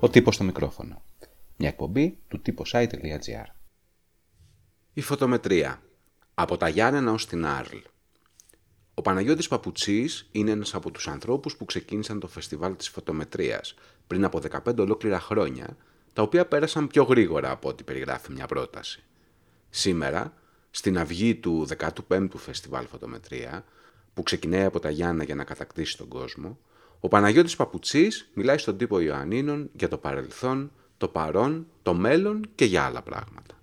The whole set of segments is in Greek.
Ο τύπος στο μικρόφωνο. Μια εκπομπή του typosite.gr Η φωτομετρία. Από τα Γιάννενα ως την Άρλ. Ο Παναγιώτης Παπουτσής είναι ένας από τους ανθρώπους που ξεκίνησαν το φεστιβάλ της φωτομετρίας πριν από 15 ολόκληρα χρόνια, τα οποία πέρασαν πιο γρήγορα από ό,τι περιγράφει μια πρόταση. Σήμερα, στην αυγή του 15ου Φεστιβάλ Φωτομετρία, που ξεκινάει από τα Γιάννα για να κατακτήσει τον κόσμο, ο Παναγιώτης Παπουτσής μιλάει στον τύπο Ιωαννίνων για το παρελθόν, το παρόν, το μέλλον και για άλλα πράγματα.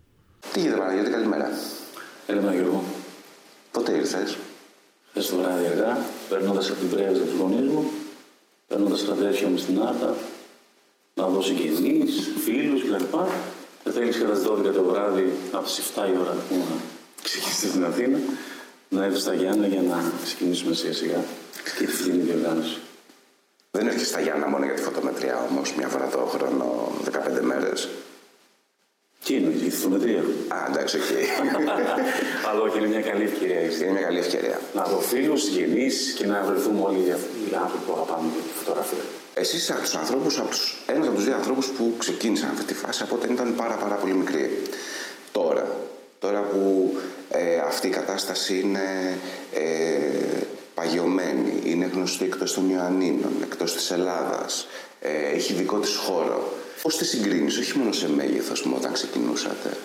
Τι γίνεται Παναγιώτη, καλημέρα. Έλα, Γιώργο. Πότε ήρθες; Χθες το βράδυ αργά, περνώντας από την πρέσβη τους γονείς μου, περνώντας τα αδέρφια μου στην Άρτα, να δω συγγενείς, φίλους κλπ. Και θέλεις κατά τις 12 το βράδυ, από τις 7 η ώρα που να ξεκινήσει στην Αθήνα, να έρθεις στα Γιάννενα για να ξεκινήσουμε σιγά σιγά και τη φετινή διοργάνωση. Δεν έρχεσαι στα Γιάννενα μόνο για τη Photometria όμως, μια φορά το χρόνο, 15 μέρες. Τι εννοείς, η Photometria; Α, εντάξει, οκ. Αλλά όχι, είναι μια καλή ευκαιρία. Είναι μια καλή ευκαιρία. Να δω φίλους, συγγενείς και να βρεθούμε όλοι οι άνθρωποι που αγαπάμε τη φωτογραφία. Εσύ είσαι από τους ανθρώπους, ένας από τους δύο ανθρώπους που ξεκίνησαν αυτή τη φάση από όταν ήταν πάρα, πάρα πολύ μικροί. Τώρα, τώρα που ε, αυτή η κατάσταση είναι ε, παγιωμένη, είναι γνωστή εκτός των Ιωαννίνων, εκτός της Ελλάδας, ε, έχει δικό της χώρο. Πώς τη συγκρίνεις, όχι μόνο σε μέγεθος μου όταν ξεκινούσατε.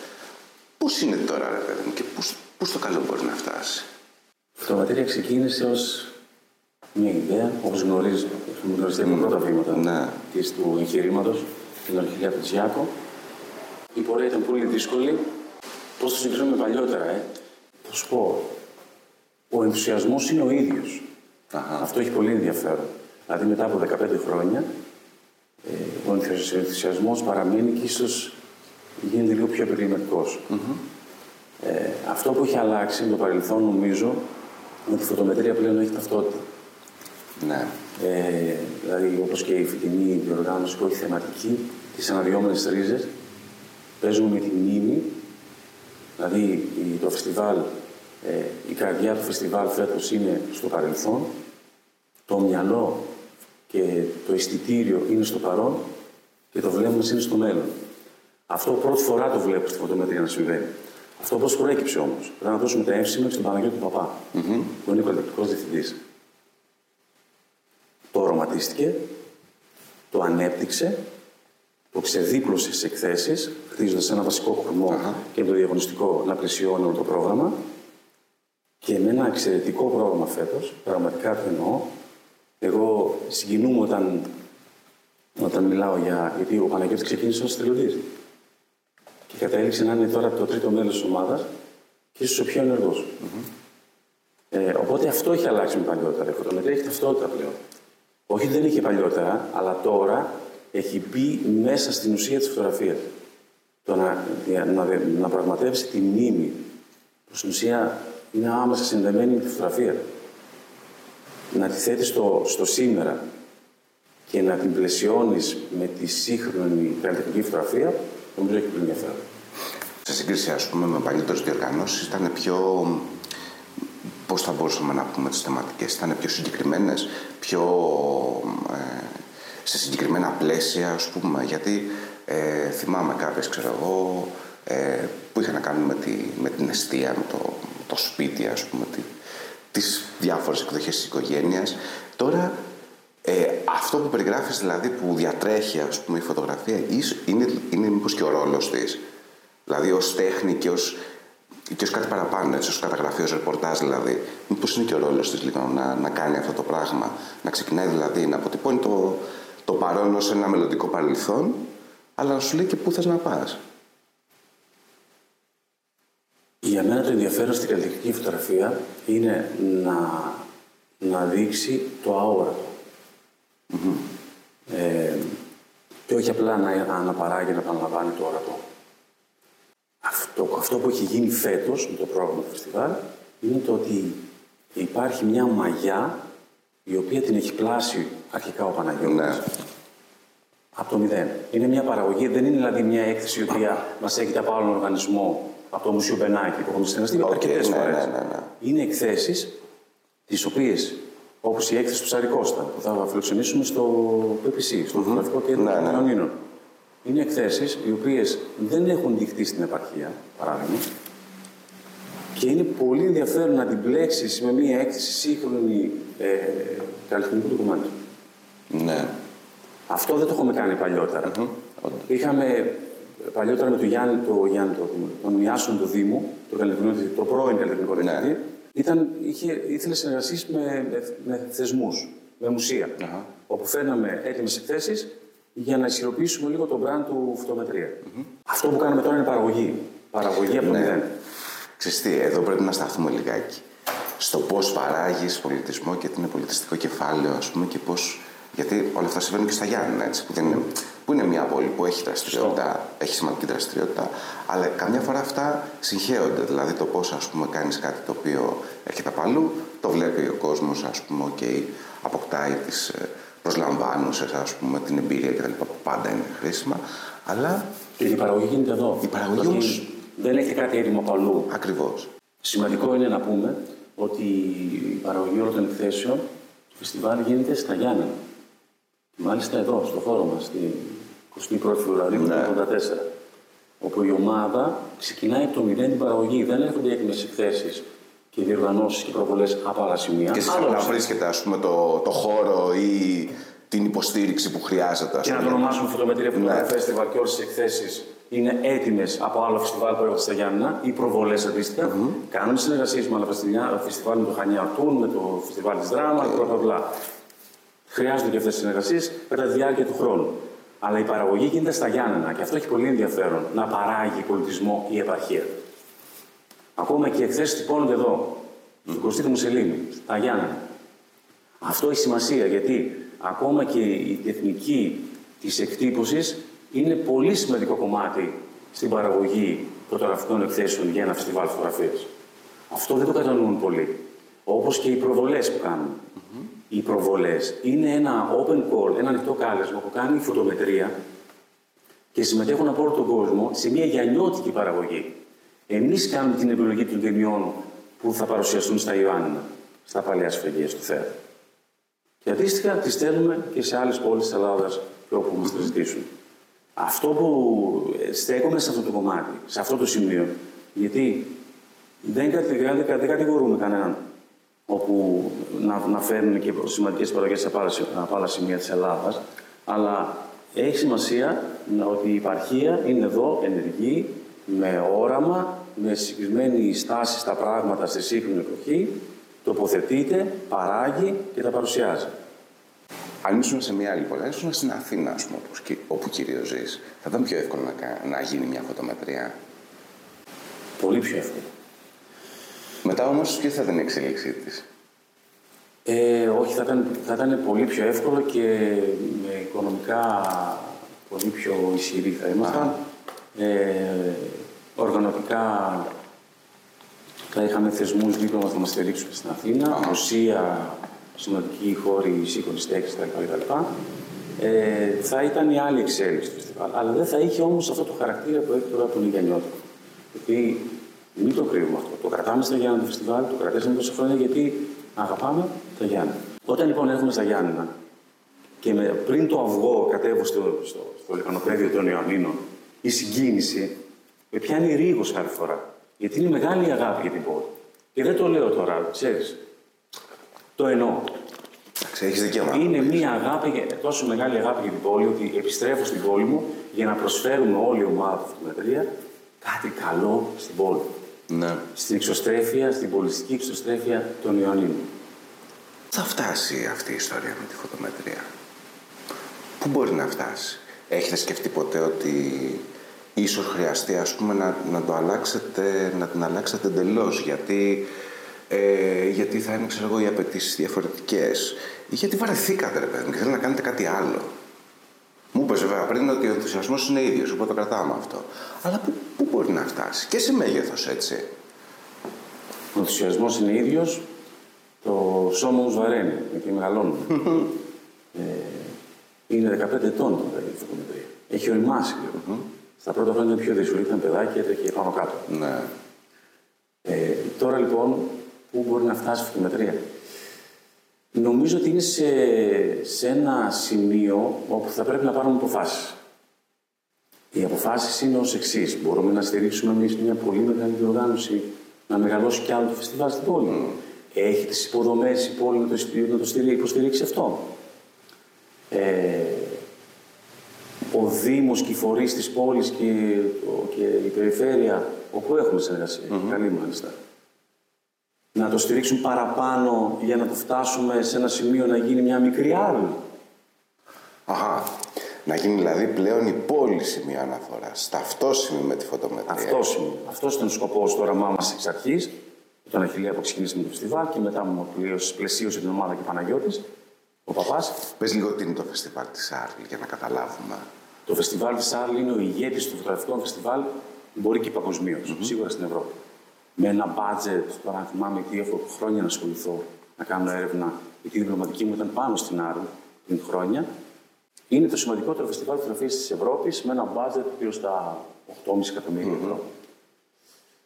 Πώς είναι τώρα ρε παιδί μου και πώς, πώς το καλό μπορεί να φτάσει; Η φωτογραφία ξεκίνησε ως μια ιδέα, όπως γνωρίζεις, έχουμε γνωριστεί από πρώτα βήματα Ναι. της του εγχειρήματος την αρχιλιά του Τζιάκο. Η πορεία ήταν πολύ δύσκολη. Πώς το συγκρίνουμε παλιότερα, ε; Θα σου πω, ο ενθουσιασμός είναι ο ίδιος. Αυτό έχει πολύ ενδιαφέρον. Δηλαδή μετά από 15 χρόνια, ε, ο ενθουσια- ενθουσιασμός παραμένει και ίσως γίνεται λίγο πιο επαγγελματικός. Ε, αυτό που έχει αλλάξει με το παρελθόν, νομίζω, είναι ότι η φωτομετρία πλέον έχει ταυτότητα. Ναι. Ε, δηλαδή, όπως και η φετινή διοργάνωση που έχει θεματική, τις αναδυόμενες ρίζες, παίζουμε με τη μνήμη. Δηλαδή, η- το φεστιβάλ, ε, η καρδιά του φεστιβάλ φέτος είναι στο παρελθόν, το μυαλό και το αισθητήριο είναι στο παρόν και το βλέμμα μας είναι στο μέλλον. Αυτό πρώτη φορά το βλέπω στη φωτομετρία να συμβαίνει. Αυτό πώς προέκυψε όμως. Πρέπει να δώσουμε τα εύσημα στον Παναγιώτη Παπά, που είναι κατακτικό διευθυντής το οραματίστηκε, το ανέπτυξε, το ξεδίπλωσε σε εκθέσεις, χτίζοντας ένα βασικό κορμό και το διαγωνιστικό να πλαισιώνει όλο το πρόγραμμα. Και με ένα εξαιρετικό πρόγραμμα φέτος, πραγματικά το εννοώ. Εγώ συγκινούμαι όταν, όταν μιλάω για. γιατί ο Παναγιώτης ξεκίνησε ως θελοντή. Και κατέληξε να είναι τώρα το τρίτο μέλος της ομάδας και ίσω ο πιο ενεργός. Ε, οπότε αυτό έχει αλλάξει με παλιότερα. Η φωτομετρία έχει ταυτότητα πλέον. Όχι ότι δεν είχε παλιότερα, αλλά τώρα έχει μπει μέσα στην ουσία της φωτογραφίας. Το να, να, να, να πραγματεύσει τη μνήμη, που στην ουσία είναι άμεσα συνδεμένη με τη φωτογραφία. Να τη θέτεις στο, στο σήμερα και να την πλαισιώνεις με τη σύγχρονη καλλιτεχνική φωτογραφία, νομίζω έχει πολύ ενδιαφέρον. Σε σύγκριση, ας πούμε, με παλιότερες διοργανώσεις, ήταν πιο... Πώς θα μπορούσαμε να πούμε τις θεματικές, ήταν πιο συγκεκριμένες, πιο... Ε, σε συγκεκριμένα πλαίσια, ας πούμε, γιατί ε, θυμάμαι κάποιες, ξέρω εγώ, ε, που είχαν να κάνουν με, τη, με την αιστεία, με το, το σπίτι, ας πούμε, τη, τις διάφορες εκδοχές της οικογένειας. Τώρα, ε, αυτό που περιγράφεις, δηλαδή, που διατρέχει, ας πούμε, η φωτογραφία, ίσ- είναι, είναι μήπως και ο ρόλος της. Δηλαδή ως τέχνη και ως, και ως κάτι παραπάνω, έτσι, ως καταγραφή, ως ρεπορτάζ δηλαδή. Μήπως είναι και ο ρόλος της λίγο να, να κάνει αυτό το πράγμα. Να ξεκινάει δηλαδή να αποτυπώνει το, το παρόν ως ένα μελλοντικό παρελθόν, αλλά να σου λέει και πού θες να πας. Για μένα το ενδιαφέρον στην καλλιτεχνική φωτογραφία είναι να, να δείξει το αόρατο. Ε, και όχι απλά να αναπαράγει, να επαναλαμβάνει το ορατό. Αυτό, αυτό που έχει γίνει φέτος με το πρόγραμμα του φεστιβάλ είναι το ότι υπάρχει μια μαγιά η οποία την έχει πλάσει αρχικά ο Παναγιώτης. Ναι. Από το μηδέν. Είναι μια παραγωγή, δεν είναι δηλαδή μια έκθεση η οποία μας έρχεται από άλλον οργανισμό, από το Μουσείο Μπενάκη που έχουμε συνεργαστεί Οκ, αρκετέ ναι, φορές. ναι, ναι, ναι. Είναι εκθέσεις τις οποίες Όπως η έκθεση του Ψαρικώστα που θα φιλοξενήσουμε στο PPC, στο Φωτογραφικό Κέντρο Ναι, των ναι. Ιωνίνων. Είναι εκθέσεις οι οποίες δεν έχουν διχτεί στην επαρχία, παράδειγμα, και είναι πολύ ενδιαφέρον να την μπλέξεις με μια έκθεση σύγχρονη ε, καλλιτεχνικού ντοκουμέντου. Ναι. Αυτό δεν το έχουμε κάνει παλιότερα. Είχαμε παλιότερα με τον Γιάννη, το, Γιάννη το, τον Ιάσον του Δήμου, το, καλλιτεχνικό διευθυντή, το πρώην καλλιτεχνικό Ναι. διευθυντή, ήταν, είχε, ήθελε συνεργασίες με, με, με θεσμούς, με μουσεία. Όπου φέρναμε έτοιμες εκθέσεις για να ισχυροποιήσουμε λίγο τον brand του φωτομετρια Αυτό που κάνουμε τώρα είναι παραγωγή. Παραγωγή από το Ναι. μηδέν. Ξέρεις τι, εδώ πρέπει να σταθούμε λιγάκι. Στο πώς παράγεις πολιτισμό και τι είναι πολιτιστικό κεφάλαιο, ας πούμε, και πώς... Γιατί όλα αυτά συμβαίνουν και στα Γιάννενα, έτσι, που, δεν είναι, που είναι μια πόλη που έχει δραστηριότητα, έχει σημαντική δραστηριότητα, αλλά καμιά φορά αυτά συγχέονται. Δηλαδή το πώς, ας πούμε, κάνεις κάτι το οποίο έρχεται από αλλού, το βλέπει ο κόσμος, ας πούμε, οκ, αποκτάει τις ε, προσλαμβάνουσες, ας πούμε, την εμπειρία κτλ. που πάντα είναι χρήσιμα, αλλά Και η παραγωγή γίνεται εδώ. Η παραγωγή Δηλαδή, όμως- Δεν έχει κάτι έτοιμο από αλλού. ακριβώς. Σημαντικό είναι να πούμε ότι η παραγωγή όλων των εκθέσεων του φεστιβάλ γίνεται στα Γιάννενα. Μάλιστα εδώ, στο χώρο μας, στην 21η Φεβρουαρίου του Ναι. 1984. Όπου η ομάδα ξεκινάει από το μηδέν την παραγωγή. Δεν έρχονται έτοιμε εκθέσεις και διοργανώσεις και προβολές από άλλα σημεία. Και σε Άλλος να ψάχνει. βρίσκεται ας πούμε, το, το χώρο ή την υποστήριξη που χρειάζεται. Ας Και να το πούμε. ονομάσουμε φωτομετρία φωτογραφία Ναι. φεστιβάλ και όλες τις εκθέσεις είναι έτοιμες από άλλο φεστιβάλ που έρχονται στα Γιάννενα ή προβολές αντίστοιχα. Κάνουμε συνεργασίες με άλλα φεστιβάλ, φεστιβάλ με το Χανιαρτούν, με το φεστιβάλ της Δράμας, bla bla bla. Χρειάζονται και αυτές τις συνεργασίες κατά τη διάρκεια του χρόνου. Αλλά η παραγωγή γίνεται στα Γιάννενα και αυτό έχει πολύ ενδιαφέρον να παράγει πολιτισμό η επαρχία. Ακόμα και οι εκθέσεις τυπώνονται εδώ, στην Κωστή του Μουσελίνη, στα Γιάννενα. Αυτό έχει σημασία γιατί ακόμα και η τεχνική της εκτύπωσης είναι πολύ σημαντικό κομμάτι στην παραγωγή φωτογραφικών εκθέσεων για ένα φεστιβάλ φωτογραφίας. Αυτό δεν το κατανοούν πολύ. Όπως και οι προβολές που κάνουν. Οι προβολές είναι ένα open call, ένα ανοιχτό κάλεσμα που κάνει η φωτομετρία και συμμετέχουν από όλο τον κόσμο σε μια γιανιώτικη παραγωγή. Εμείς κάνουμε την επιλογή των ταινιών που θα παρουσιαστούν στα Ιωάννινα, στα παλιά σφαγεία του θέατρου. Και αντίστοιχα τις στέλνουμε και σε άλλες πόλεις της Ελλάδας και όπου μας τα ζητήσουν. Αυτό που ε, στέκομαι σε αυτό το κομμάτι, σε αυτό το σημείο, γιατί δεν, κατε- δεν, δεν κατηγορούμε κανέναν όπου να, να φέρνουν και σημαντικές παραγωγές από άλλα, σι- από άλλα σημεία της Ελλάδας, αλλά έχει σημασία να, ότι η υπαρχία είναι εδώ ενεργή, με όραμα, με συγκεκριμένη στάση στα πράγματα στη σύγχρονη εποχή, τοποθετείται, παράγει και τα παρουσιάζει. Αν ήσουν σε μια άλλη πόλη, αν ήσουν στην Αθήνα, ας πούμε, όπου, κυ- όπου κυρίως ζεις, θα ήταν πιο εύκολο να, κα- να γίνει μια φωτομετρία. Πολύ πιο εύκολο. Μετά όμως, ποια θα ήταν η εξέλιξή της; Ε, όχι, θα ήταν, θα ήταν πολύ πιο εύκολο και με οικονομικά πολύ πιο ισχυροί θα ήμασταν. Ε, οργανωτικά θα είχαμε θεσμούς δίπλα μας να μας στηρίξουν στην Αθήνα, μουσεία, σημαντικοί χώροι, σύγχρονη στέξη κτλ. Ε, θα ήταν η άλλη εξέλιξη του φεστιβάλ. Αλλά δεν θα είχε όμως αυτό το χαρακτήρα που έχει τώρα από τον Ιγιανιώτικο. Γιατί μην το κρύβουμε αυτό. Το κρατάμε στα Γιάννενα το φεστιβάλ, το κρατήσαμε τόσα χρόνια γιατί αγαπάμε τα Γιάννενα. Όταν λοιπόν έρχομαι στα Γιάννενα και με, πριν το αυγό κατέβω στο, στο, στο λεκανοπέδιο των Ιωαννίνων, η συγκίνηση με πιάνει ρίγος κάθε φορά. Γιατί είναι μεγάλη η αγάπη για την πόλη. Και δεν το λέω τώρα, ξέρεις. Το εννοώ. Εντάξει, έχεις δικαίωμα. Είναι μια αγάπη, για- τόσο μεγάλη αγάπη για την πόλη, ότι επιστρέφω στην πόλη μου για να προσφέρουμε όλη η ομάδα του Φωτομετρία κάτι καλό στην πόλη. Ναι. Στην εξωστρέφεια, στην πολιτιστική εξωστρέφεια των Ιωαννίνων. Θα φτάσει αυτή η ιστορία με τη φωτομετρία. Πού μπορεί να φτάσει; Έχετε σκεφτεί ποτέ ότι ίσως χρειαστεί ας πούμε να, να το αλλάξετε, να την αλλάξετε εντελώς; Γιατί, ε, γιατί θα είναι ξέρω εγώ οι απαιτήσεις διαφορετικές; Ή γιατί βαρεθήκατε ρε παιδί μου και θέλετε να κάνετε κάτι άλλο; Μου είπες βέβαια πριν ότι ο ενθουσιασμός είναι ίδιος, οπότε το κρατάμε αυτό. Αλλά πού, πού μπορεί να φτάσει; Και σε μέγεθος έτσι. Ο ενθουσιασμός είναι ίδιος, το σώμα όμως βαραίνει, γιατί μεγαλώνουμε. ε, είναι 15 ετών τώρα η φωτομετρία. Έχει οριμάσει λίγο. Στα πρώτα χρόνια ήταν πιο δύσκολο, ήταν παιδάκι, έτρεχε πάνω κάτω. Ναι. Ε, τώρα λοιπόν, πού μπορεί να φτάσει η φωτομετρία. Νομίζω ότι είναι σε, σε ένα σημείο όπου θα πρέπει να πάρουμε αποφάσεις. Οι αποφάσεις είναι ως εξής. Μπορούμε να στηρίξουμε εμείς μια πολύ μεγάλη διοργάνωση, να μεγαλώσει κι άλλο το φεστιβάλ στην πόλη. Έχει τις υποδομές η πόλη να το, να το στηρί- υποστηρίξει αυτό. Ε, ο Δήμος και οι φορείς της πόλης και, το- και η περιφέρεια, όπου έχουμε συνεργασία, καλή μάλιστα, να το στηρίξουν παραπάνω για να το φτάσουμε σε ένα σημείο να γίνει μια μικρή άλλη. Αχα. Να γίνει δηλαδή πλέον η πόλη σημείο αναφορά. Ταυτόσιμη με τη φωτομετρία. Αυτός, είναι- αυτός ήταν ο σκοπός του όραμά μας εξ αρχής, τον Αχιλέα που ξεκινήσαμε το φεστιβάλ και μετά μου πλήρωσε- πλαισίωσε την ομάδα και ο Παναγιώτης, ο παπάς. Πες λίγο τι είναι το φεστιβάλ της Άρλη για να καταλάβουμε. Το φεστιβάλ της Άρλη είναι ο ηγέτης των φωτογραφικών φεστιβάλ, μπορεί και παγκοσμίως, σίγουρα στην Ευρώπη. Με ένα budget, τώρα αν θυμάμαι τι έχω χρόνια να ασχοληθώ, να κάνω έρευνα, γιατί η διπλωματική μου ήταν πάνω στην Άρλη την χρόνια. Είναι το σημαντικότερο φεστιβάλ φωτογραφίας της Ευρώπης με ένα budget γύρω στα 8,5 εκατομμύρια ευρώ.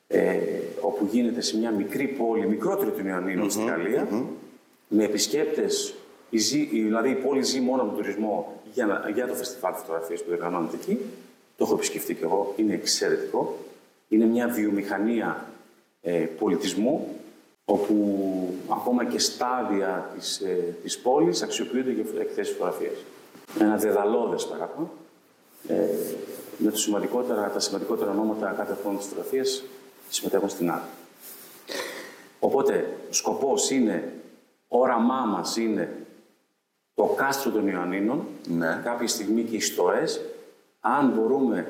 Ε, όπου γίνεται σε μια μικρή πόλη, μικρότερη των Ιωαννίνων στην γαλλια με επισκέπτες, η ζή- η- δηλαδή η πόλη ζει μόνο από τον τουρισμό για, να- για το φεστιβάλ φωτογραφίας που διοργανώνεται εκεί. Το έχω επισκεφτεί και εγώ, είναι εξαιρετικό. Είναι μια βιομηχανία ε, πολιτισμού, όπου ακόμα και στάδια της, ε, της πόλης αξιοποιούνται για εκθέσεις φωτογραφίας. Ένα δεδαλώδες πράγμα, ε, με τους σημαντικότερα, τα σημαντικότερα ονόματα κάθε χρόνο της φωτογραφίας συμμετέχουν στην άλλη. Οπότε, ο σκοπός είναι, όραμά μας είναι το κάστρο των Ιωαννίνων, Ναι. κάποια στιγμή και οι στοές, αν μπορούμε να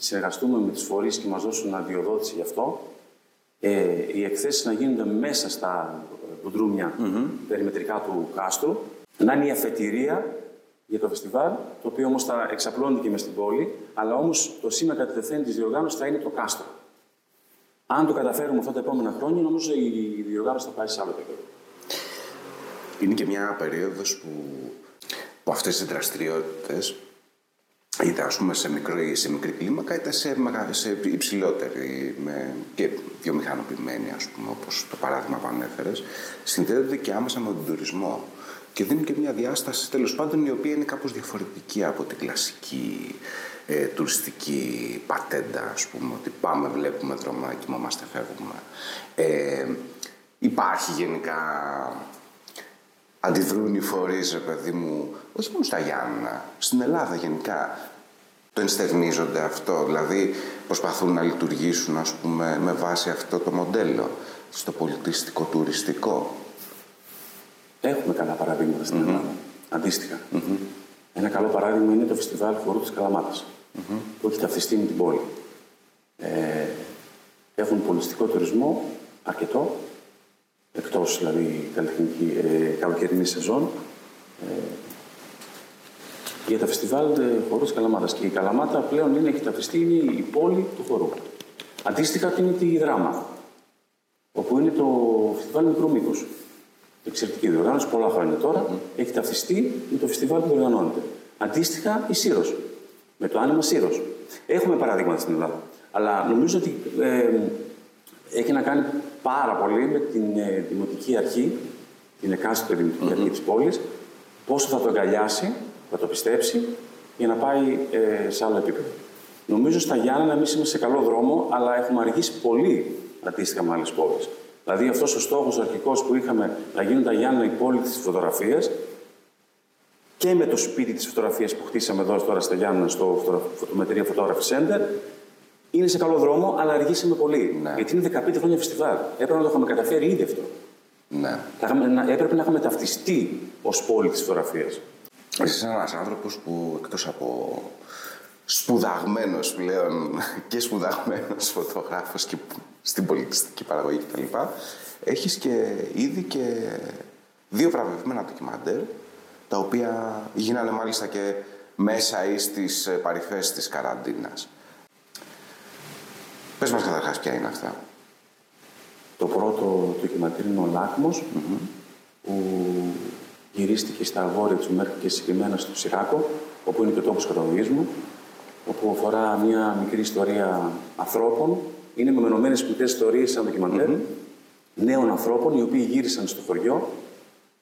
συνεργαστούμε με τους φορείς και μας δώσουν αδειοδότηση γι' αυτό, ε, οι εκθέσεις να γίνονται μέσα στα μπουντρούμια περιμετρικά του κάστρου, να είναι η αφετηρία για το φεστιβάλ, το οποίο όμως θα εξαπλώνεται και μες στην πόλη, αλλά όμως το σήμα κατευθέν της διοργάνωσης θα είναι το κάστρο. Αν το καταφέρουμε αυτά τα επόμενα χρόνια, νομίζω η διοργάνωση θα πάει σε άλλο επίπεδο. Είναι και μια περίοδος που, που αυτές οι δραστηριότητες είτε ας πούμε σε μικρή, σε μικρή κλίμακα είτε σε, μεγα, σε υψηλότερη με, και βιομηχανοποιημένη ας πούμε όπως το παράδειγμα που ανέφερες συνδέονται και άμεσα με τον τουρισμό. Και δίνει και μια διάσταση τέλος πάντων η οποία είναι κάπως διαφορετική από την κλασική ε, τουριστική πατέντα ας πούμε ότι πάμε βλέπουμε δρόμο κοιμόμαστε φεύγουμε. Ε, υπάρχει γενικά αντιδρούν οι φορείς, ρε παιδί μου, όχι μόνο στα Γιάννα, στην Ελλάδα γενικά. Το ενστερνίζονται αυτό, δηλαδή προσπαθούν να λειτουργήσουν, ας πούμε, με βάση αυτό το μοντέλο, στο πολιτιστικό, τουριστικό. Έχουμε καλά παραδείγματα στην Ελλάδα. Αντίστοιχα. Ένα καλό παράδειγμα είναι το φεστιβάλ χορού της καλαματας που έχει ταυτιστεί με την πόλη. Ε, έχουν πολιτιστικό τουρισμό αρκετό, εκτός δηλαδή καλλιτεχνική, ε, καλοκαιρινή σεζόν, ε, για τα φεστιβάλ ε, χορούς της Καλαμάτας. Και η Καλαμάτα πλέον είναι, έχει ταυτιστεί, είναι η πόλη του χορού. Αντίστοιχα είναι τη Δράμα, όπου είναι το φεστιβάλ μικρού μήκους. Εξαιρετική διοργάνωση, πολλά χρόνια τώρα. Έχει ταυτιστεί με το φεστιβάλ που διοργανώνεται. Αντίστοιχα η Σύρος, με το άνοιγμα Σύρος. Έχουμε παραδείγματα στην Ελλάδα. Αλλά νομίζω ότι ε, έχει να κάνει πάρα πολύ με την ε, δημοτική αρχή, την εκάστοτε δημοτική αρχή της πόλης, πόσο θα το αγκαλιάσει, θα το πιστέψει για να πάει ε, σε άλλο επίπεδο. Νομίζω στα Γιάννενα εμείς είμαστε σε καλό δρόμο, αλλά έχουμε αργήσει πολύ αντίστοιχα με άλλες πόλεις. Δηλαδή αυτός ο στόχος αρχικός που είχαμε να γίνουν τα Γιάννενα η πόλη της φωτογραφίας και με το σπίτι της φωτογραφίας που χτίσαμε εδώ τώρα στα Γιάννενα, στο φωτο- φωτομετρία Photography Center, είναι σε καλό δρόμο, αλλά αργήσαμε πολύ. Ναι. Γιατί είναι 15 χρόνια φεστιβάλ. Έπρεπε να το είχαμε καταφέρει ήδη αυτό. Ναι. Θα είχαμε- να- Έπρεπε να είχαμε ταυτιστεί ως πόλη της φωτογραφίας. Εσύ είσαι ένας άνθρωπος που εκτός από σπουδαγμένος πλέον και σπουδαγμένος φωτογράφος και στην πολιτιστική παραγωγή κτλ. Έχεις και ήδη και δύο βραβευμένα ντοκιμαντέρ τα οποία γίνανε μάλιστα και μέσα ή στις ε, παρυφές της καραντίνας. Πες μας καταρχάς ποια είναι αυτά. Το πρώτο ντοκιμαντέρ είναι ο λακμος που γυρίστηκε στα αγόρια του Μέρκ και συγκεκριμένα στο Σιράκο, όπου είναι και ο τόπος καταγωγής μου, όπου αφορά μια μικρή ιστορία ανθρώπων. Είναι μεμονωμένες μικρές ιστορίες σαν ντοκιμαντέρ, νέων ανθρώπων οι οποίοι γύρισαν στο χωριό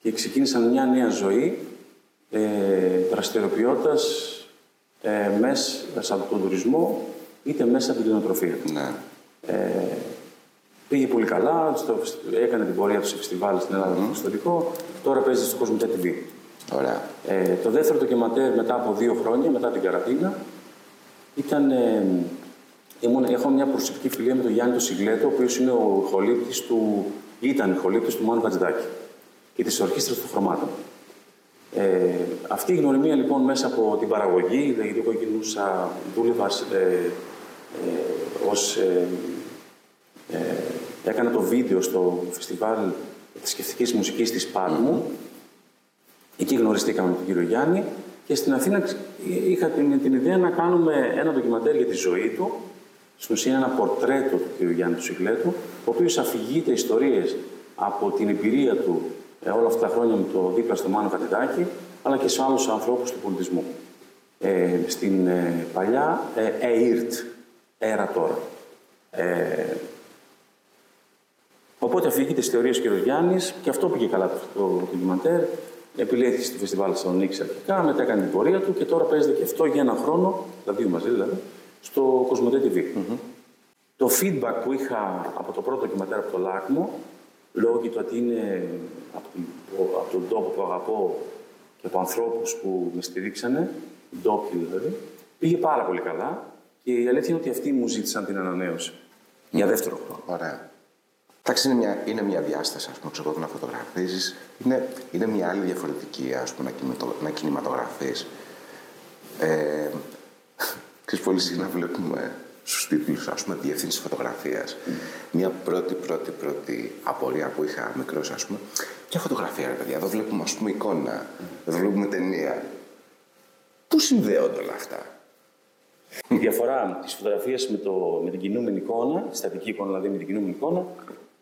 και ξεκίνησαν μια νέα ζωή ε, δραστηριοποιώντας ε, μέσα από τον τουρισμό είτε μέσα από την κτηνοτροφία. Ναι. Ε, πήγε πολύ καλά, στο, έκανε την πορεία του σε φεστιβάλ στην Ελλάδα mm. ιστορικό, τώρα παίζει στο κόσμο TV. Ωραία. Ε, το δεύτερο ντοκιματέρ μετά από δύο χρόνια, μετά την καραντίνα, ήταν. Ε, ήμουν, έχω μια προσωπική φιλία με τον Γιάννη Σιγλέτο, ο οποίος είναι ο χολύπτη του, ήταν χολύπτη του Μάνου Βατζηδάκη και της ορχήστρας των χρωμάτων. Ε, αυτή η γνωριμία λοιπόν μέσα από την παραγωγή, δηλαδή εγώ κινούσα, δούλευα ε, ε, ως, ε, ε, έκανα το βίντεο στο φεστιβάλ θρησκευτική μουσικής της Πάλμου. Εκεί γνωριστήκαμε με τον κύριο Γιάννη και στην Αθήνα είχα την, την ιδέα να κάνουμε ένα ντοκιμαντέρ για τη ζωή του. Στην ουσία ένα πορτρέτο του κύριου Γιάννη του Σιγλέτου, ο οποίο αφηγείται ιστορίες από την εμπειρία του ε, όλα αυτά τα χρόνια με το δίπλα στο Μάνο Κατιδάκη, αλλά και σε άλλους ανθρώπους του πολιτισμού. Ε, στην ε, παλιά ε, ΕΙΡΤ, έρα τώρα. Ε, οπότε αφήγηκε τις θεωρίες ο κ. Γιάννης και αυτό πήγε καλά το ντοκιμαντέρ. Επιλέχθηκε στη Φεστιβάλ Θεσσαλονίκης αρχικά, μετά έκανε την πορεία του και τώρα παίζεται και αυτό για ένα χρόνο, τα δύο μαζί δηλαδή, στο Κοσμοτέ TV. Mm-hmm. Το feedback που είχα από το πρώτο ντοκιμαντέρ από το Λάκμο λόγω του ότι είναι από τον, από τον τόπο που αγαπώ και από ανθρώπους που με στηρίξανε, ντόπιοι δηλαδή, πήγε πάρα πολύ καλά και η αλήθεια είναι ότι αυτοί μου ζήτησαν την ανανέωση. Για δεύτερο χρόνο. Ωραία. Εντάξει, είναι μια, είναι μια διάσταση, ας πούμε, ξέρω, να φωτογραφίζεις. Είναι, είναι μια άλλη διαφορετική, ας πούμε, να, να κινηματογραφείς. Ε, ξέρεις, πολύ συχνά βλέπουμε στους τίτλους, ας πούμε, διευθύνση φωτογραφίας. Μια πρώτη, πρώτη, πρώτη απορία που είχα μικρός, ας πούμε. Ποια φωτογραφία, ρε παιδιά, εδώ βλέπουμε, ας πούμε, εικόνα. Εδώ βλέπουμε ταινία. Πού συνδέονται όλα αυτά; Η διαφορά της φωτογραφίας με, με την κινούμενη εικόνα, τη στατική εικόνα δηλαδή με την κινούμενη εικόνα,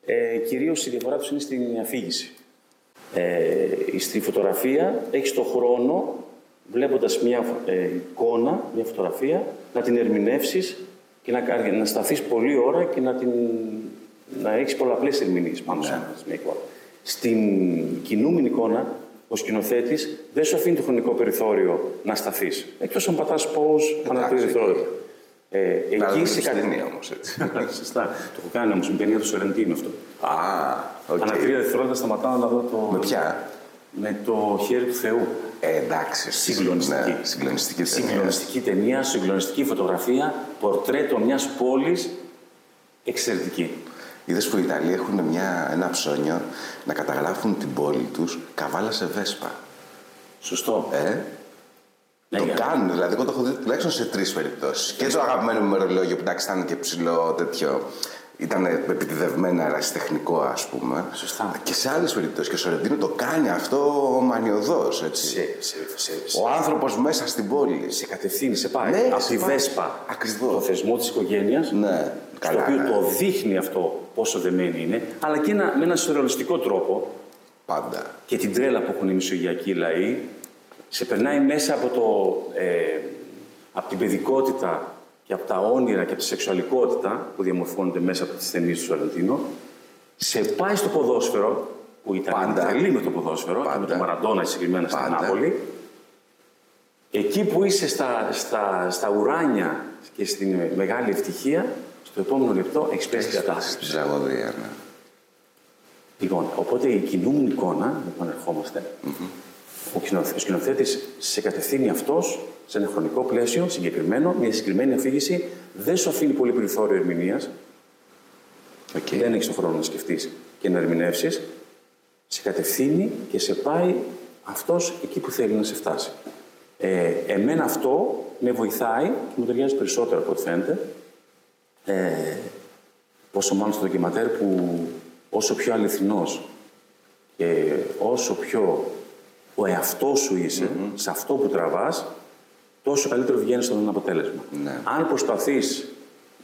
ε, κυρίως η διαφορά τους είναι στην αφήγηση. Ε, στη φωτογραφία έχει το χρόνο, βλέποντας μια ε, εικόνα, μια φωτογραφία, να την ερμηνεύσεις και να, να σταθείς πολλή ώρα και να, την, να έχεις πολλαπλές ερμηνείες πάνω σε μια εικόνα. Στην κινούμενη εικόνα, ο σκηνοθέτης δεν σου αφήνει το χρονικό περιθώριο να σταθείς. Εκτός αν πατάς πώς, αναπτύσσεις Ε, εκεί σε κάτι όμως έτσι. Σωστά. Το έχω κάνει όμως με ταινία του Σορεντίνο αυτό. Α, οκ. Ανά τρία δευτερόλεπτα σταματάω να δω το. Με ποια; Με το χέρι του Θεού. Ε, εντάξει. Συγκλονιστική. Ναι, συγκλονιστική ταινία. Συγκλονιστική ταινία, συγκλονιστική φωτογραφία, πορτρέτο μιας πόλης εξαιρετική. Είδες που οι Ιταλοί έχουν μια, ένα ψώνιο να καταγράφουν την πόλη τους καβάλα σε βέσπα. Σωστό. Ε, ναι, το κάνουν, δηλαδή εγώ το έχω δει τουλάχιστον σε τρεις περιπτώσεις. Και το αγαπημένο μου μερολόγιο που εντάξει ήταν και ψηλό τέτοιο ήταν επιτιδευμένο ερασιτεχνικό, ας πούμε. Σωστά. Και σε άλλες περιπτώσεις. Και ο Σορεντίνο το κάνει αυτό μανιωδό. Ο άνθρωπος μέσα στην πόλη. Σε κατευθύνει, σε πάει. Ναι, από τη Βέσπα. Ακριβώς. Το θεσμό της οικογένειας. Ναι. Στο οποίο ναι. το δείχνει αυτό πόσο δεμένη είναι, αλλά και ένα, με ένα σουρεαλιστικό τρόπο. Πάντα. Και την τρέλα που έχουν οι μισογειακοί λαοί. Σε περνάει μέσα από, το, ε, από την παιδικότητα και από τα όνειρα και από τη σεξουαλικότητα που διαμορφώνονται μέσα από τις ταινίες του Σαραντίνο, σε πάει στο ποδόσφαιρο, που ήταν Πάντα. τρελή με το ποδόσφαιρο, Πάντα. και με τον Μαραντόνα συγκεκριμένα στην Πάντα. Νάπολη. Εκεί που είσαι στα, στα, στα ουράνια και στην μεγάλη ευτυχία, στο επόμενο λεπτό έχεις πέσει την κατάσταση. Στη τραγωδία, ναι. Λοιπόν, οπότε η κινούμενη εικόνα, λοιπόν, ερχόμαστε, ο σκηνοθε- ο σκηνοθέτης σε κατευθύνει αυτός σε ένα χρονικό πλαίσιο συγκεκριμένο, μια συγκεκριμένη αφήγηση, δεν σου αφήνει πολύ περιθώριο ερμηνείας. Οκ. Δεν έχεις τον χρόνο να σκεφτείς και να ερμηνεύσεις. Σε κατευθύνει και σε πάει αυτός εκεί που θέλει να σε φτάσει. Ε, εμένα αυτό με βοηθάει και μου ταιριάζει περισσότερο από ό,τι φαίνεται. Ε, πόσο μάλλον στο ντοκιματέρ που όσο πιο αληθινός και όσο πιο ο εαυτός σου είσαι, σε αυτό που τραβάς, τόσο καλύτερο βγαίνει στο αποτέλεσμα. Ναι. Αν προσπαθείς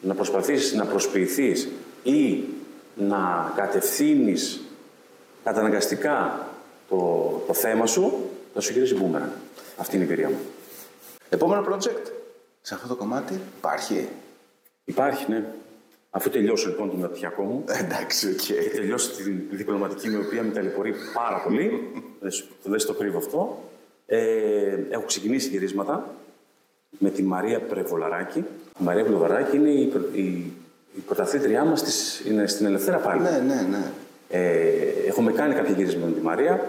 να προσπαθήσεις να προσποιηθείς ή να κατευθύνεις καταναγκαστικά το, το θέμα σου, θα σου γυρίσει μπούμερανγκ. Αυτή είναι η εμπειρία μου. Επόμενο project σε αυτό το κομμάτι υπάρχει. Υπάρχει, ναι. Αφού τελειώσω λοιπόν το μεταπτυχιακό μου, Εντάξει, οκ. και τελειώσω τη διπλωματική μου, η οποία με ταλαιπωρεί πάρα πολύ, δεν σου- δεν στο κρύβω αυτό, ε, έχω ξεκινήσει γυρίσματα με τη Μαρία Πρεβολαράκη. Η Μαρία Πρεβολαράκη είναι η, πρω- η, η πρωταθλήτριά μας της- είναι στην Ελευθέρα πάλι. Ναι, ναι, ναι. Ε, έχουμε κάνει κάποια γυρίσματα με τη Μαρία.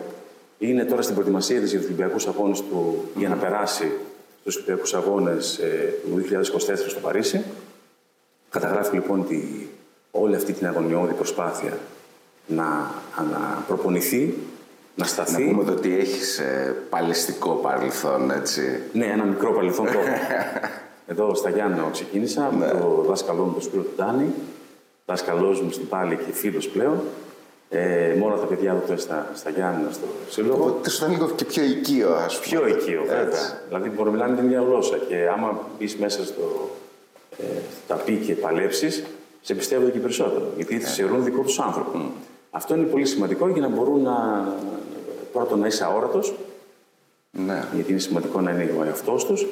Είναι τώρα στην προετοιμασία της για τους Ολυμπιακούς Αγώνες του, για να περάσει στους Ολυμπιακούς Αγώνες ε, του 2024 στο Παρίσι. Καταγράφει λοιπόν τη, όλη αυτή την αγωνιώδη προσπάθεια να, να προπονηθεί, να Να σταθεί. πούμε το ότι έχεις ε, παλαιστικό παρελθόν, έτσι. Ναι, ένα μικρό παρελθόν το έχω. Εδώ στα Γιάννα ξεκίνησα με το δάσκαλό μου, τον Σπύρο Τουτάνη, δάσκαλός μου στην πάλι και φίλος πλέον. Ε, με όλα τα παιδιά του τώρα στα, στα Γιάννα, στο σύλλογο. Οπότε σου ήταν λίγο και πιο οικείο, ας πούμε. Πιο οικείο, βέβαια. Έτσι. Δηλαδή, μπορεί να μιλάνε την ίδια γλώσσα. Και άμα μπεις μέσα στο ε, τα πει και παλέψεις, σε πιστεύονται και περισσότερο. Γιατί Ε. τη θεωρούν δικό τους άνθρωπο. Αυτό είναι πολύ σημαντικό για να μπορούν να. Πρώτον, να είσαι αόρατος, Ναι. γιατί είναι σημαντικό να είναι ο εαυτός τους.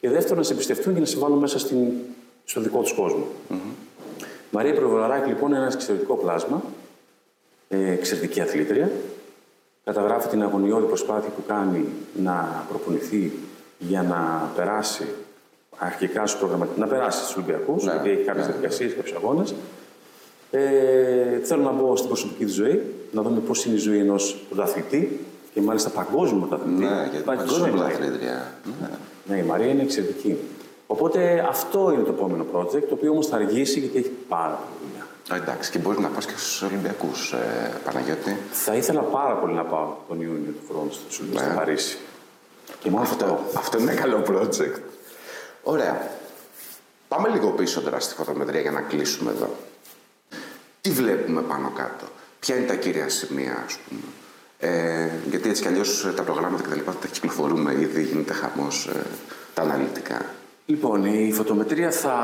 Και δεύτερον, να σε εμπιστευτούν και να σε βάλουν μέσα στην, στο δικό τους κοσμο Μαρία Προβολαράκη, λοιπόν, είναι ένας εξαιρετικό πλάσμα. Ε, εξαιρετική αθλήτρια. Καταγράφει την αγωνιώδη προσπάθεια που κάνει να προπονηθεί για να περάσει αρχικά στους προγραμματικού, να περάσει στους Ολυμπιακούς, Ναι, γιατί έχει κάποιες ναι. διαδικασίες, κάποιους αγώνες. Ε, θέλω να μπω στην προσωπική της ζωή, να δούμε πώς είναι η ζωή ενός πρωταθλητή και μάλιστα παγκόσμιο πρωταθλητή. Ναι, γιατί παγκόσμια Παγκόσμιο αθλήτρια. Ναι. ναι, η Μαρία είναι εξαιρετική. Οπότε αυτό είναι το επόμενο project, το οποίο όμως θα αργήσει γιατί έχει πάρα πολύ δουλειά. Α, Εντάξει, και μπορείς να πας και στους Ολυμπιακούς, ε, Παναγιώτη. Θα ήθελα πάρα πολύ να πάω τον Ιούνιο του χρόνου στο, στο, Ναι. στο Παρίσι. Και μόνο αυτό. Αυτό, αυτό είναι ένα καλό project. Ωραία. Πάμε λίγο πίσω τώρα στη φωτομετρία για να κλείσουμε εδώ. Τι βλέπουμε πάνω κάτω; Ποια είναι τα κύρια σημεία, ας πούμε; Ε, γιατί έτσι κι αλλιώς ε, τα προγράμματα και τα λοιπά τα κυκλοφορούμε ήδη, γίνεται χαμός ε, τα αναλυτικά. Λοιπόν, η φωτομετρία θα.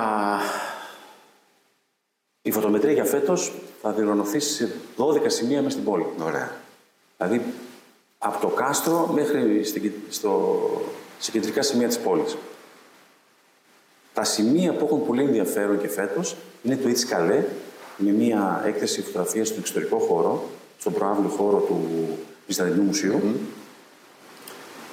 Η φωτομετρία για φέτος θα διοργανωθεί σε 12 σημεία μέσα στην πόλη. Ωραία. Δηλαδή από το κάστρο μέχρι στην κε- στο, σε κεντρικά σημεία της πόλης. Τα σημεία που έχουν πολύ ενδιαφέρον και φέτος είναι το It's Calais, με μια έκθεση φωτογραφίας στον εξωτερικό χώρο, στον προάβλιο χώρο του Βυζαντινού Μουσείου.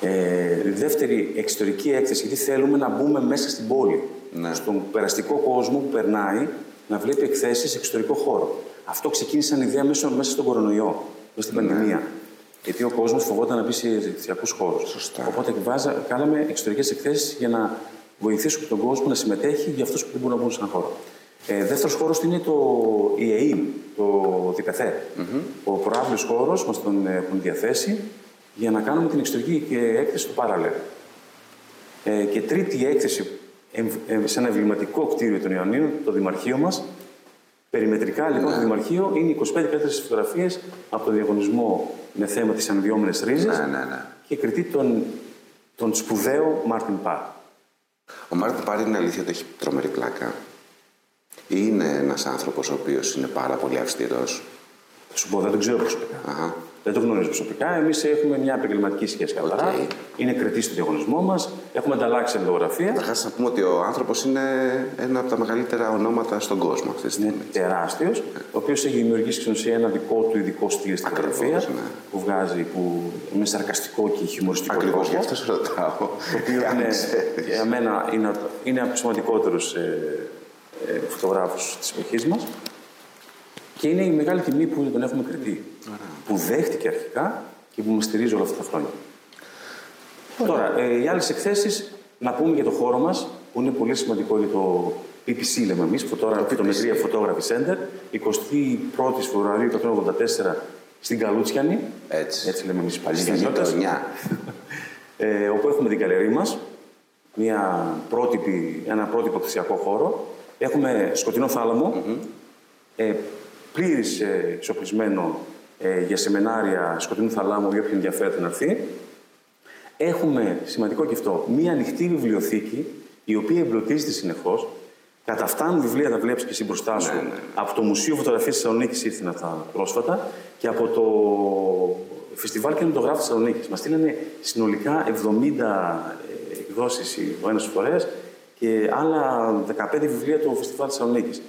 Ε, η δεύτερη εξωτερική έκθεση, γιατί θέλουμε να μπούμε μέσα στην πόλη. Ναι. Στον περαστικό κόσμο που περνάει, να βλέπει εκθέσεις σε εξωτερικό χώρο. Αυτό ξεκίνησε σαν ιδέα μέσα, μέσα στον κορονοϊό, μέσα στην πανδημία. Γιατί ο κόσμος φοβόταν να μπει σε ειδικιακού χώρους. Σωστά. Οπότε βάζα, κάναμε εξωτερικές εκθέσεις για να βοηθήσουμε τον κόσμο να συμμετέχει για αυτούς που δεν μπορούν να μπουν σε ένα χώρο. Ε, Δεύτερος χώρος είναι το η ΕΕ, το διπεθέ. Ο προάβλιο χώρος μας τον έχουν διαθέσει για να κάνουμε την εξωτερική και έκθεση του παραλέ. Ε, και τρίτη έκθεση εμ- ε, σε ένα εμβληματικό κτίριο των Ιωαννίων, το Δημαρχείο μας. Περιμετρικά λοιπόν το Δημαρχείο είναι 25 καλύτερες φωτογραφίες από τον διαγωνισμό με θέμα τις αναδυόμενες ρίζες Ναι, ναι, ναι. και κριτή τον, τον σπουδαίο Μάρτιν Παρ. Ο Μάρτιν Παρ είναι αλήθεια ότι έχει τρομερή πλάκα. Ή είναι ένας άνθρωπος ο οποίος είναι πάρα πολύ αυστηρός. Θα σου πω, δεν τον ξέρω προσωπικά. Αχα. Δεν το γνωρίζω προσωπικά. Εμείς έχουμε μια επαγγελματική σχέση καθαρά. Οκ. Είναι κριτής στο διαγωνισμό μας. Έχουμε ανταλλάξει αλληλογραφία. Καταρχάς να πούμε ότι ο άνθρωπος είναι ένα από τα μεγαλύτερα ονόματα στον κόσμο αυτή τη Είναι στιγμή. τεράστιος, ο οποίος έχει δημιουργήσει στην ουσία ένα δικό του ειδικό στυλ στην Ακριβώς, φωτογραφία ναι. που βγάζει που, με σαρκαστικό και χιουμοριστικό Ακριβώς γι' τρόπο. αυτό σε ρωτάω. Το οποίος Αν είναι, ξέρεις. για μένα είναι, είναι από τους σημαντικότερους ε, ε, φωτογράφου της εποχής μας. Και είναι η μεγάλη τιμή που τον έχουμε κριτή. Που δέχτηκε αρχικά και που μας στηρίζει όλα αυτά τα χρόνια. Τώρα, ε, οι άλλες εκθέσεις, να πούμε για το χώρο μας, που είναι πολύ σημαντικό για το PPC, λέμε εμείς, Φωτομετρία Photography Center, 21η Φεβρουαρίου 1984 στην Καλούτσιανη. Έτσι. Έτσι λέμε εμείς παλιοί Στην γεννιώτες. γειτονιά. Ε, όπου έχουμε την καλερί μας, μια πρότυπη, ένα πρότυπο θυσιακό χώρο. Έχουμε σκοτεινό θάλαμο, ε, πλήρης ε, εξοπλισμένο ε, για σεμινάρια σκοτεινού θαλάμου για όποιον ενδιαφέρεται να έρθει. Έχουμε, σημαντικό και αυτό, μία ανοιχτή βιβλιοθήκη, η οποία εμπλουτίζεται συνεχώς. Καταφτάνουν βιβλία, τα βλέπεις και εσύ μπροστά σου. Ναι, ναι. Από το Μουσείο Φωτογραφίας Θεσσαλονίκης ήρθαν αυτά πρόσφατα και από το Φεστιβάλ Κινηματογράφου Θεσσαλονίκης. Μας στείλανε συνολικά 70 εκδόσεις ο ένας φορέας και άλλα 15 βιβλία του Φεστιβάλ Θεσσαλονίκης.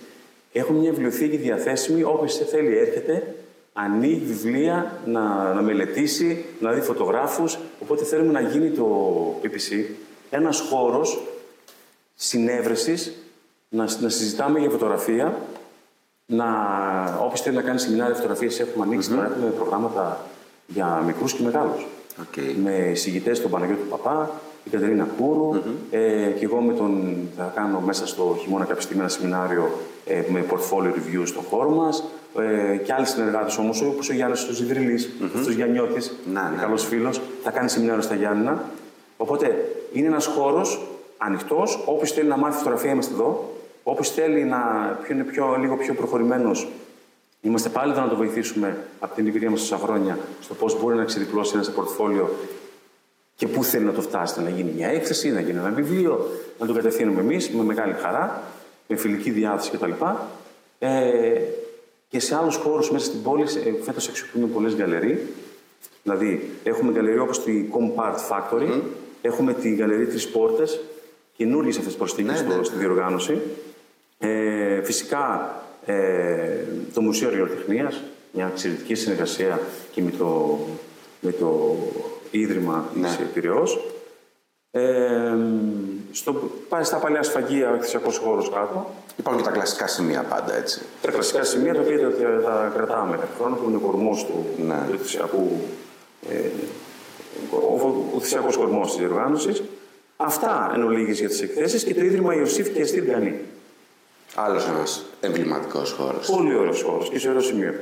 Έχουμε μια βιβλιοθήκη διαθέσιμη, όποιος θέλει έρχεται, ανοίγει βιβλία να, να μελετήσει, να δει φωτογράφους. Οπότε θέλουμε να γίνει το PPC ένας χώρος συνέβρεσης, να, να συζητάμε για φωτογραφία, να, όποιος θέλει να κάνει σεμινάρια φωτογραφίες έχουμε ανοίξει, τώρα έχουμε προγράμματα για μικρούς και μεγάλους. Okay. Με συγγητές τον Παναγιώτη Παπά, η Κατερίνα Κούρου ε, και εγώ με τον, θα κάνω μέσα στο χειμώνα κάποια στιγμή ένα σεμινάριο ε, με portfolio review στον χώρο μας ε, και άλλοι συνεργάτες όμως, όπως ο Γιάννης ο Ζιδρυλής, mm-hmm. αυτός Γιαννιώτης, Να, ναι. καλός φίλος, θα κάνει σεμινάριο στα Γιάννηνα. Οπότε είναι ένας χώρος ανοιχτός, όποιος θέλει να μάθει φωτογραφία είμαστε εδώ, όποιος θέλει να πιο, είναι πιο, λίγο πιο προχωρημένος Είμαστε πάλι εδώ να το βοηθήσουμε από την εμπειρία μας τόσα χρόνια στο πώς μπορεί να ξεδιπλώσει ένα πορτφόλιο και πού θέλει να το φτάσει. Να γίνει μια έκθεση, να γίνει ένα βιβλίο, να το κατευθύνουμε εμείς με μεγάλη χαρά, με φιλική διάθεση κτλ. Ε, και σε άλλους χώρους μέσα στην πόλη, ε, φέτος αξιοποιούμε πολλές γκαλερί. Δηλαδή, έχουμε γκαλερί όπως τη Compart Factory, έχουμε τη γκαλερί Τρει Πόρτες, καινούργιες αυτές προσθήκες Ναι, ναι, ναι. στη διοργάνωση. Ε, φυσικά ε, το Μουσείο Αργιοτεχνίας, μια εξαιρετική συνεργασία και με το, με το Ίδρυμα Ναι. της Πυραιός. Ε, στο, πάει στα παλιά σφαγεία, ο εκθεσιακός χώρος κάτω. Υπάρχουν και τα κλασικά σημεία πάντα, έτσι. Τα κλασικά σημεία τα οποία τα, τα κρατάμε κάθε χρόνο, που είναι ο κορμός του, Ναι. του εκθεσιακού, ε, ο, ο θυσιακός κορμός της διοργάνωσης. Αυτά εν ολίγης για τις εκθέσεις και το Ίδρυμα Ιωσήφ και Εστίρ Γκανή. Άλλος ένας εμβληματικός χώρος. Πολύ ωραίος χώρος και σε ωραίο σημείο.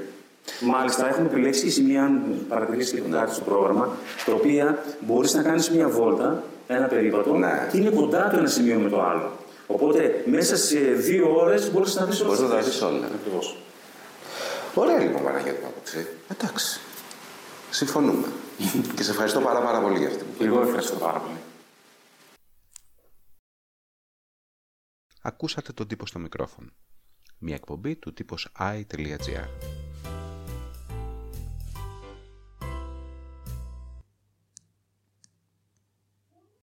Μάλιστα, έχουμε επιλέξει και σημεία, αν παρατηρήσει και κάτι στο πρόγραμμα, τα οποία μπορείς να κάνεις μια βόλτα, ένα περίπατο, Ναι. και είναι κοντά το ένα σημείο με το άλλο. Οπότε μέσα σε δύο ώρες μπορείς να δει Μπορείς να τα δεις όλα. Ακριβώς. Ωραία λοιπόν, Παναγιώτη Παπουξή. Εντάξει. Συμφωνούμε. και σε ευχαριστώ πάρα, πάρα πολύ για αυτή. Εγώ ευχαριστώ πάρα πολύ. Ακούσατε τον τύπο στο μικρόφωνο. Μια εκπομπή του τύπος i.gr.